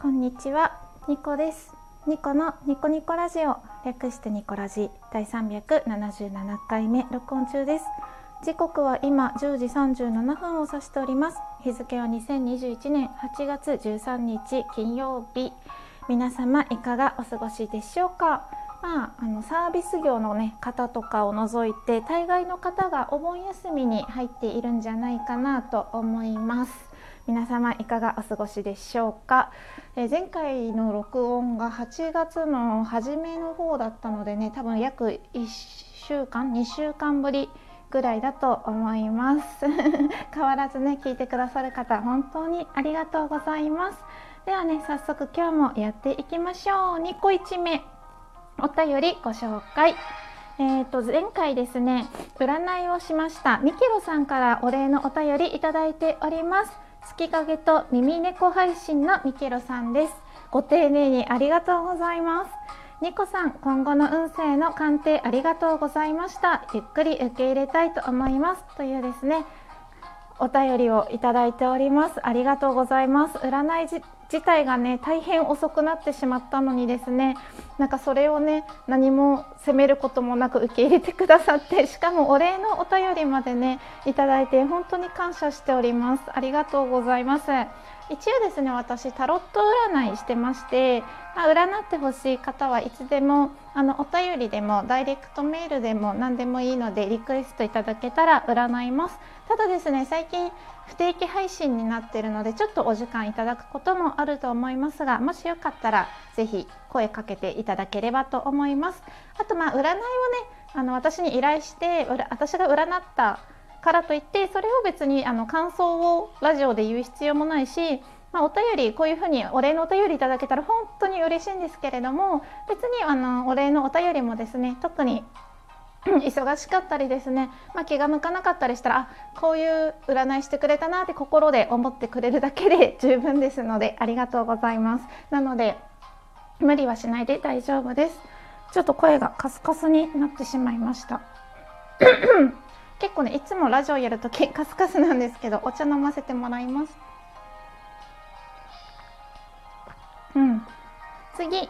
こんにちは、ニコです。ニコのニコニコラジオ、略してニコラジ第377回目録音中です。時刻は今10時37分を指しております。日付は2021年8月13日金曜日。皆様いかがお過ごしでしょうか？まあ、あのサービス業の、ね、方とかを除いて大概の方がお盆休みに入っているんじゃないかなと思います。皆様いかがお過ごしでしょうか、えー前回の録音が8月の初めの方だったのでね多分約1週間2週間ぶりぐらいだと思います。変わらずね聞いてくださる方本当にありがとうございます。ではね早速今日もやっていきましょう。2個1目。お便りご紹介。えー、と前回ですね占いをしましたミケロさんからお礼のお便りいただいております。月影と耳猫配信のミケロさんですご丁寧にありがとうございますニコさん今後の運勢の鑑定ありがとうございましたゆっくり受け入れたいと思いますというですねお便りをいただいておりますありがとうございます占いじ自体がね大変遅くなってしまったのにですねなんかそれをね何も責めることもなく受け入れてくださって しかもお礼のお便りまでねいただいて本当に感謝しております。ありがとうございます。一応ですね私タロット占いしてまして、まあ、占ってほしい方はいつでもあのお便りでもダイレクトメールでも何でもいいのでリクエストいただけたら占います。ただですね最近不定期配信になっているのでちょっとお時間いただくこともあると思いますがもしよかったらぜひ声かけていただければと思います。あとまあ占いをねあの私に依頼して私が占ったからといってそれを別にあの感想をラジオで言う必要もないし、まあ、お便りこういうふうにお礼のお便りいただけたら本当に嬉しいんですけれども別にあのお礼のお便りもですね特に忙しかったりですね、まあ、気が向かなかったりしたらあこういう占いしてくれたなって心で思ってくれるだけで十分ですのでありがとうございます。なので無理はしないで大丈夫です。ちょっと声がカスカスになってしまいました。結構ねいつもラジオやるときカスカスなんですけどお茶飲ませてもらいます。うん。次。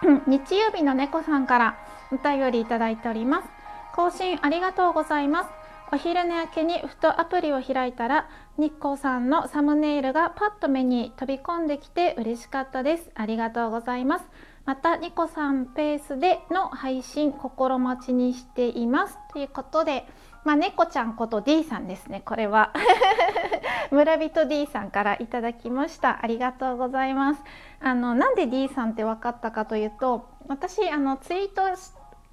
日曜日の猫さんからお便りいただいております。更新ありがとうございます。お昼寝明けにふとアプリを開いたら日光さんのサムネイルがパッと目に飛び込んできて嬉しかったです。ありがとうございます。またニコさんペースでの配信心待ちにしています。ということでまあ、猫ちゃんこと D さんですね。これは。村人 D さんからいただきました。ありがとうございます。あのなんで D さんって分かったかというと私あのツイート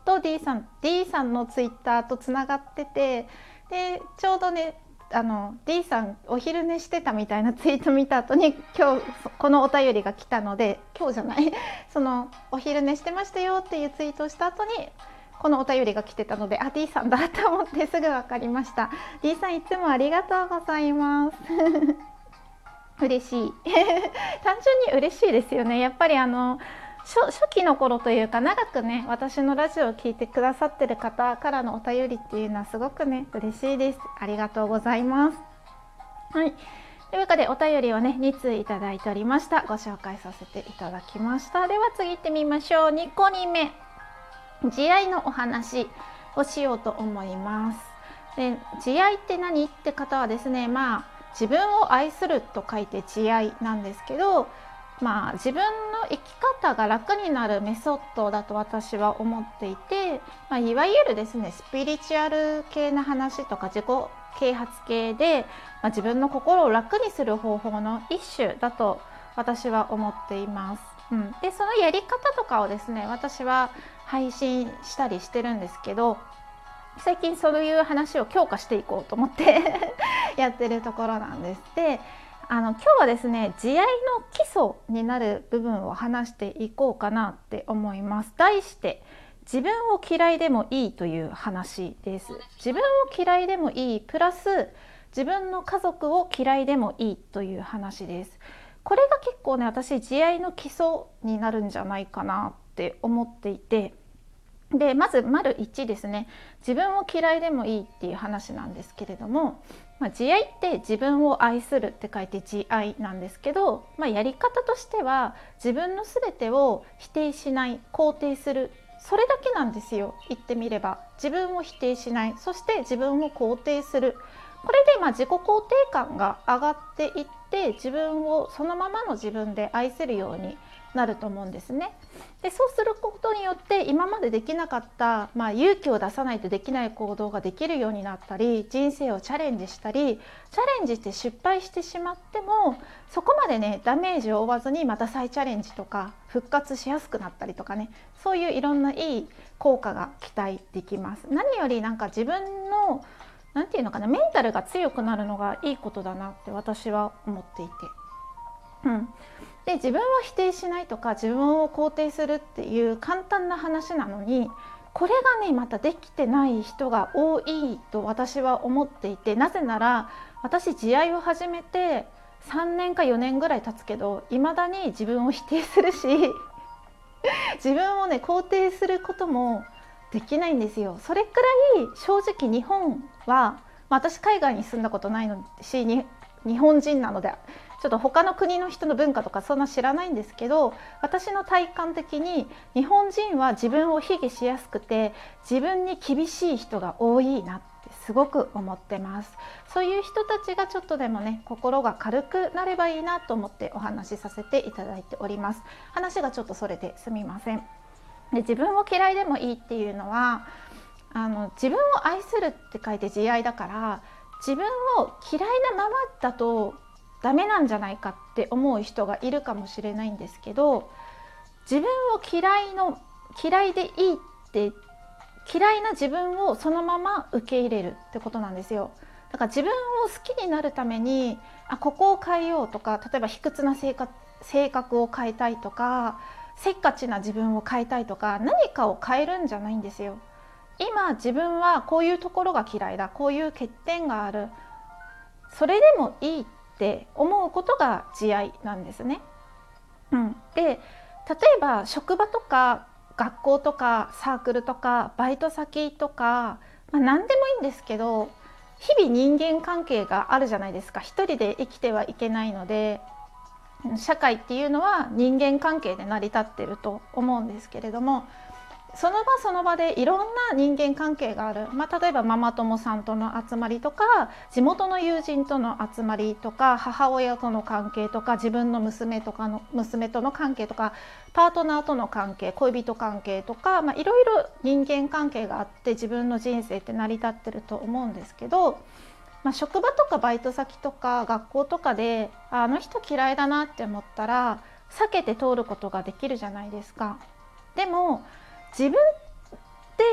と D さん D さんのツイッターとつながっててでちょうどねあの D さんお昼寝してたみたいなツイート見た後に 今日このお便りが来たので今日じゃない。そのお昼寝してましたよっていうツイートをした後にこのお便りが来てたのであ D さんだと思ってすぐ分かりました。D さんいつもありがとうございます。嬉しい。単純に嬉しいですよね。やっぱりあの初期の頃というか長くね私のラジオを聞いてくださってる方からのお便りっていうのはすごくね嬉しいです。ありがとうございます。はい。というわけでお便りをね2通いただいておりました。ご紹介させていただきました。では次行ってみましょう。2個2目。慈愛のお話をしようと思います。で慈愛って何？って方はですねまあ自分を愛すると書いて慈愛なんですけどまあ自分の生き方が楽になるメソッドだと私は思っていて、まあ、いわゆるですねスピリチュアル系な話とか自己啓発系で、まあ、自分の心を楽にする方法の一種だと私は思っています。うん、でそのやり方とかをですね私は配信したりしてるんですけど最近そういう話を強化していこうと思って やってるところなんです。であの今日はですね慈愛の基礎になる部分を話していこうかなって思います。題して自分を嫌いでもいいという話です。自分を嫌いでもいいプラス自分の家族を嫌いでもいいという話です。これが結構ね私慈愛の基礎になるんじゃないかなって思っていてでまず丸1ですね自分を嫌いでもいいっていう話なんですけれどもまあ、慈愛って自分を愛するって書いて慈愛なんですけど、まあ、やり方としては自分の全てを否定しない肯定する。それだけなんですよ。言ってみれば。自分を否定しない。そして自分を肯定する。これでまあ自己肯定感が上がっていって自分をそのままの自分で愛せるようになると思うんですね。でそうすることによって今までできなかった、まあ、勇気を出さないとできない行動ができるようになったり人生をチャレンジしたりチャレンジして失敗してしまってもそこまでねダメージを負わずにまた再チャレンジとか復活しやすくなったりとかねそういういろんないい効果が期待できます。何よりなんか自分の何て言うのかなメンタルが強くなるのがいいことだなって私は思っていて。うん、で自分を否定しないとか自分を肯定するっていう簡単な話なのにこれがねまたできてない人が多いと私は思っていてなぜなら私慈愛を始めて3年か4年ぐらい経つけどいまだに自分を否定するし 自分をね肯定することもできないんですよ。それくらい正直日本は、まあ、私海外に住んだことないのし日本人なのでちょっと他の国の人の文化とかそんな知らないんですけど私の体感的に日本人は自分を卑下しやすくて自分に厳しい人が多いなってすごく思ってます。そういう人たちがちょっとでもね心が軽くなればいいなと思ってお話しさせていただいております。話がちょっとそれですみません。で自分を嫌いでもいいっていうのはあの自分を愛するって書いて慈愛だから自分を嫌いなままだとダメなんじゃないかって思う人がいるかもしれないんですけど自分を嫌いの嫌いでいいって嫌いな自分をそのまま受け入れるってことなんですよ。だから自分を好きになるためにあここを変えようとか例えば卑屈な性格性格を変えたいとかせっかちな自分を変えたいとか何かを変えるんじゃないんですよ。今自分はこういうところが嫌いだこういう欠点があるそれでもいいっって思うことが慈愛なんですね。うん、で例えば職場とか学校とかサークルとかバイト先とか、まあ、何でもいいんですけど日々人間関係があるじゃないですか一人で生きてはいけないので社会っていうのは人間関係で成り立ってると思うんですけれどもその場その場でいろんな人間関係がある、まあ、例えばママ友さんとの集まりとか地元の友人との集まりとか母親との関係とか自分の娘とかの娘との関係とかパートナーとの関係恋人関係とか、まあ、いろいろ人間関係があって自分の人生って成り立ってると思うんですけど、まあ、職場とかバイト先とか学校とかであの人嫌いだなって思ったら避けて通ることができるじゃないですか。でも自分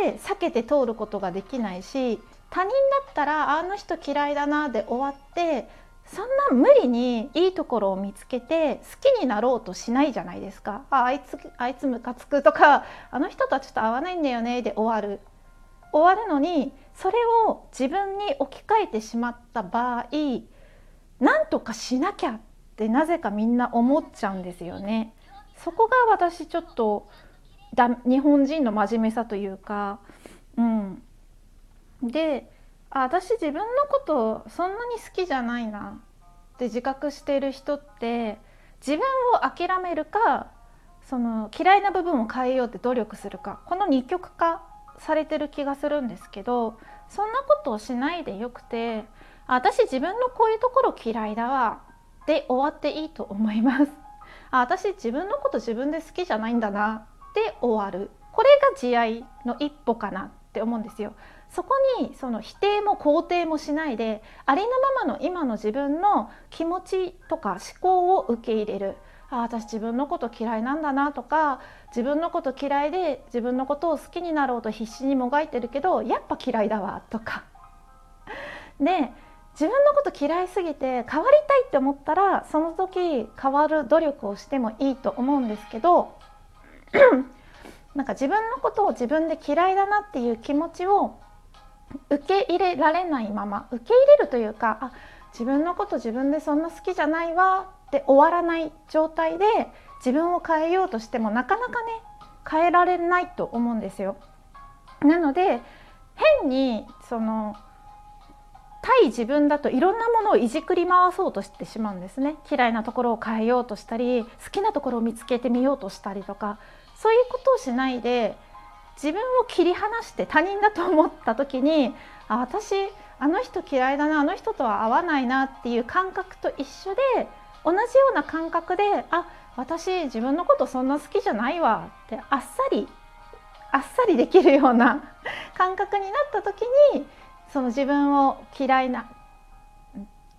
で避けて通ることができないし他人だったらあの人嫌いだなで終わってそんな無理にいいところを見つけて好きになろうとしないじゃないですかああいつあいつムカつくとかあの人とはちょっと合わないんだよねで終わる終わるのにそれを自分に置き換えてしまった場合なんとかしなきゃってなぜかみんな思っちゃうんですよね。そこが私ちょっとだ日本人の真面目さというか、うん、であ私自分のことそんなに好きじゃないなって自覚してる人って自分を諦めるかその嫌いな部分を変えようって努力するかこの二極化されてる気がするんですけどそんなことをしないでよくて私自分のこういうところ嫌いだわで終わっていいと思います。あ私自分のこと自分で好きじゃないんだなで終わる。これが慈愛の一歩かなって思うんですよ。そこにその否定も肯定もしないでありのままの今の自分の気持ちとか思考を受け入れる。あ私自分のこと嫌いなんだなとか自分のこと嫌いで自分のことを好きになろうと必死にもがいてるけどやっぱ嫌いだわとか。で 自分のこと嫌いすぎて変わりたいって思ったらその時変わる努力をしてもいいと思うんですけど なんか自分のことを自分で嫌いだなっていう気持ちを受け入れられないまま受け入れるというかあ自分のこと自分でそんな好きじゃないわって終わらない状態で自分を変えようとしてもなかなかね変えられないと思うんですよ。なので変にその対自分だといろんなものをいじくり回そうとしてしまうんですね。嫌いなところを変えようとしたり好きなところを見つけてみようとしたりとか。そういうことをしないで自分を切り離して他人だと思った時にあ私あの人嫌いだなあの人とは合わないなっていう感覚と一緒で同じような感覚であ私自分のことそんな好きじゃないわってあっさりあっさりできるような感覚になった時にその自分を嫌いな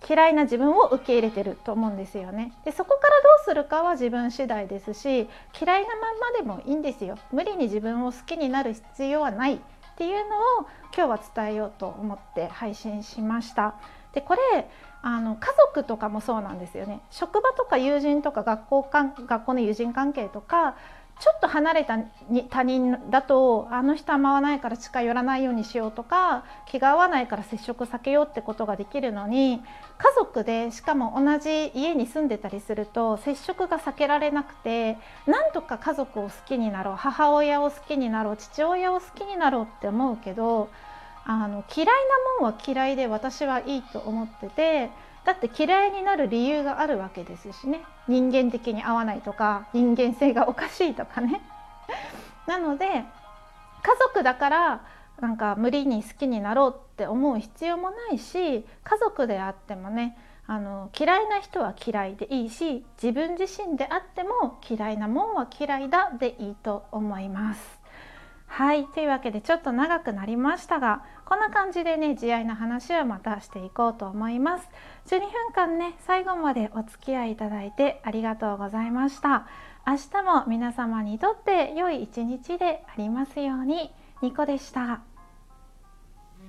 嫌いな自分を受け入れてると思うんですよね。でそこからどうするかは自分次第ですし嫌いなまんまでもいいんですよ。無理に自分を好きになる必要はないっていうのを今日は伝えようと思って配信しました。でこれあの家族とかもそうなんですよね。職場とか友人とか学校かん学校の友人関係とかちょっと離れたに他人だとあの人は回らないから近寄らないようにしようとか気が合わないから接触避けようってことができるのに家族でしかも同じ家に住んでたりすると接触が避けられなくてなんとか家族を好きになろう母親を好きになろう父親を好きになろうって思うけどあの嫌いなもんは嫌いで私はいいと思っててだって嫌いになる理由があるわけですしね人間的に合わないとか人間性がおかしいとかね なので家族だからなんか無理に好きになろうって思う必要もないし家族であってもねあの嫌いな人は嫌いでいいし自分自身であっても嫌いなもんは嫌いだでいいと思います。はいというわけでちょっと長くなりましたがこんな感じでね慈愛の話をまたしていこうと思います。12分間ね最後までお付き合いいただいてありがとうございました。明日も皆様にとって良い一日でありますように。ニコでした。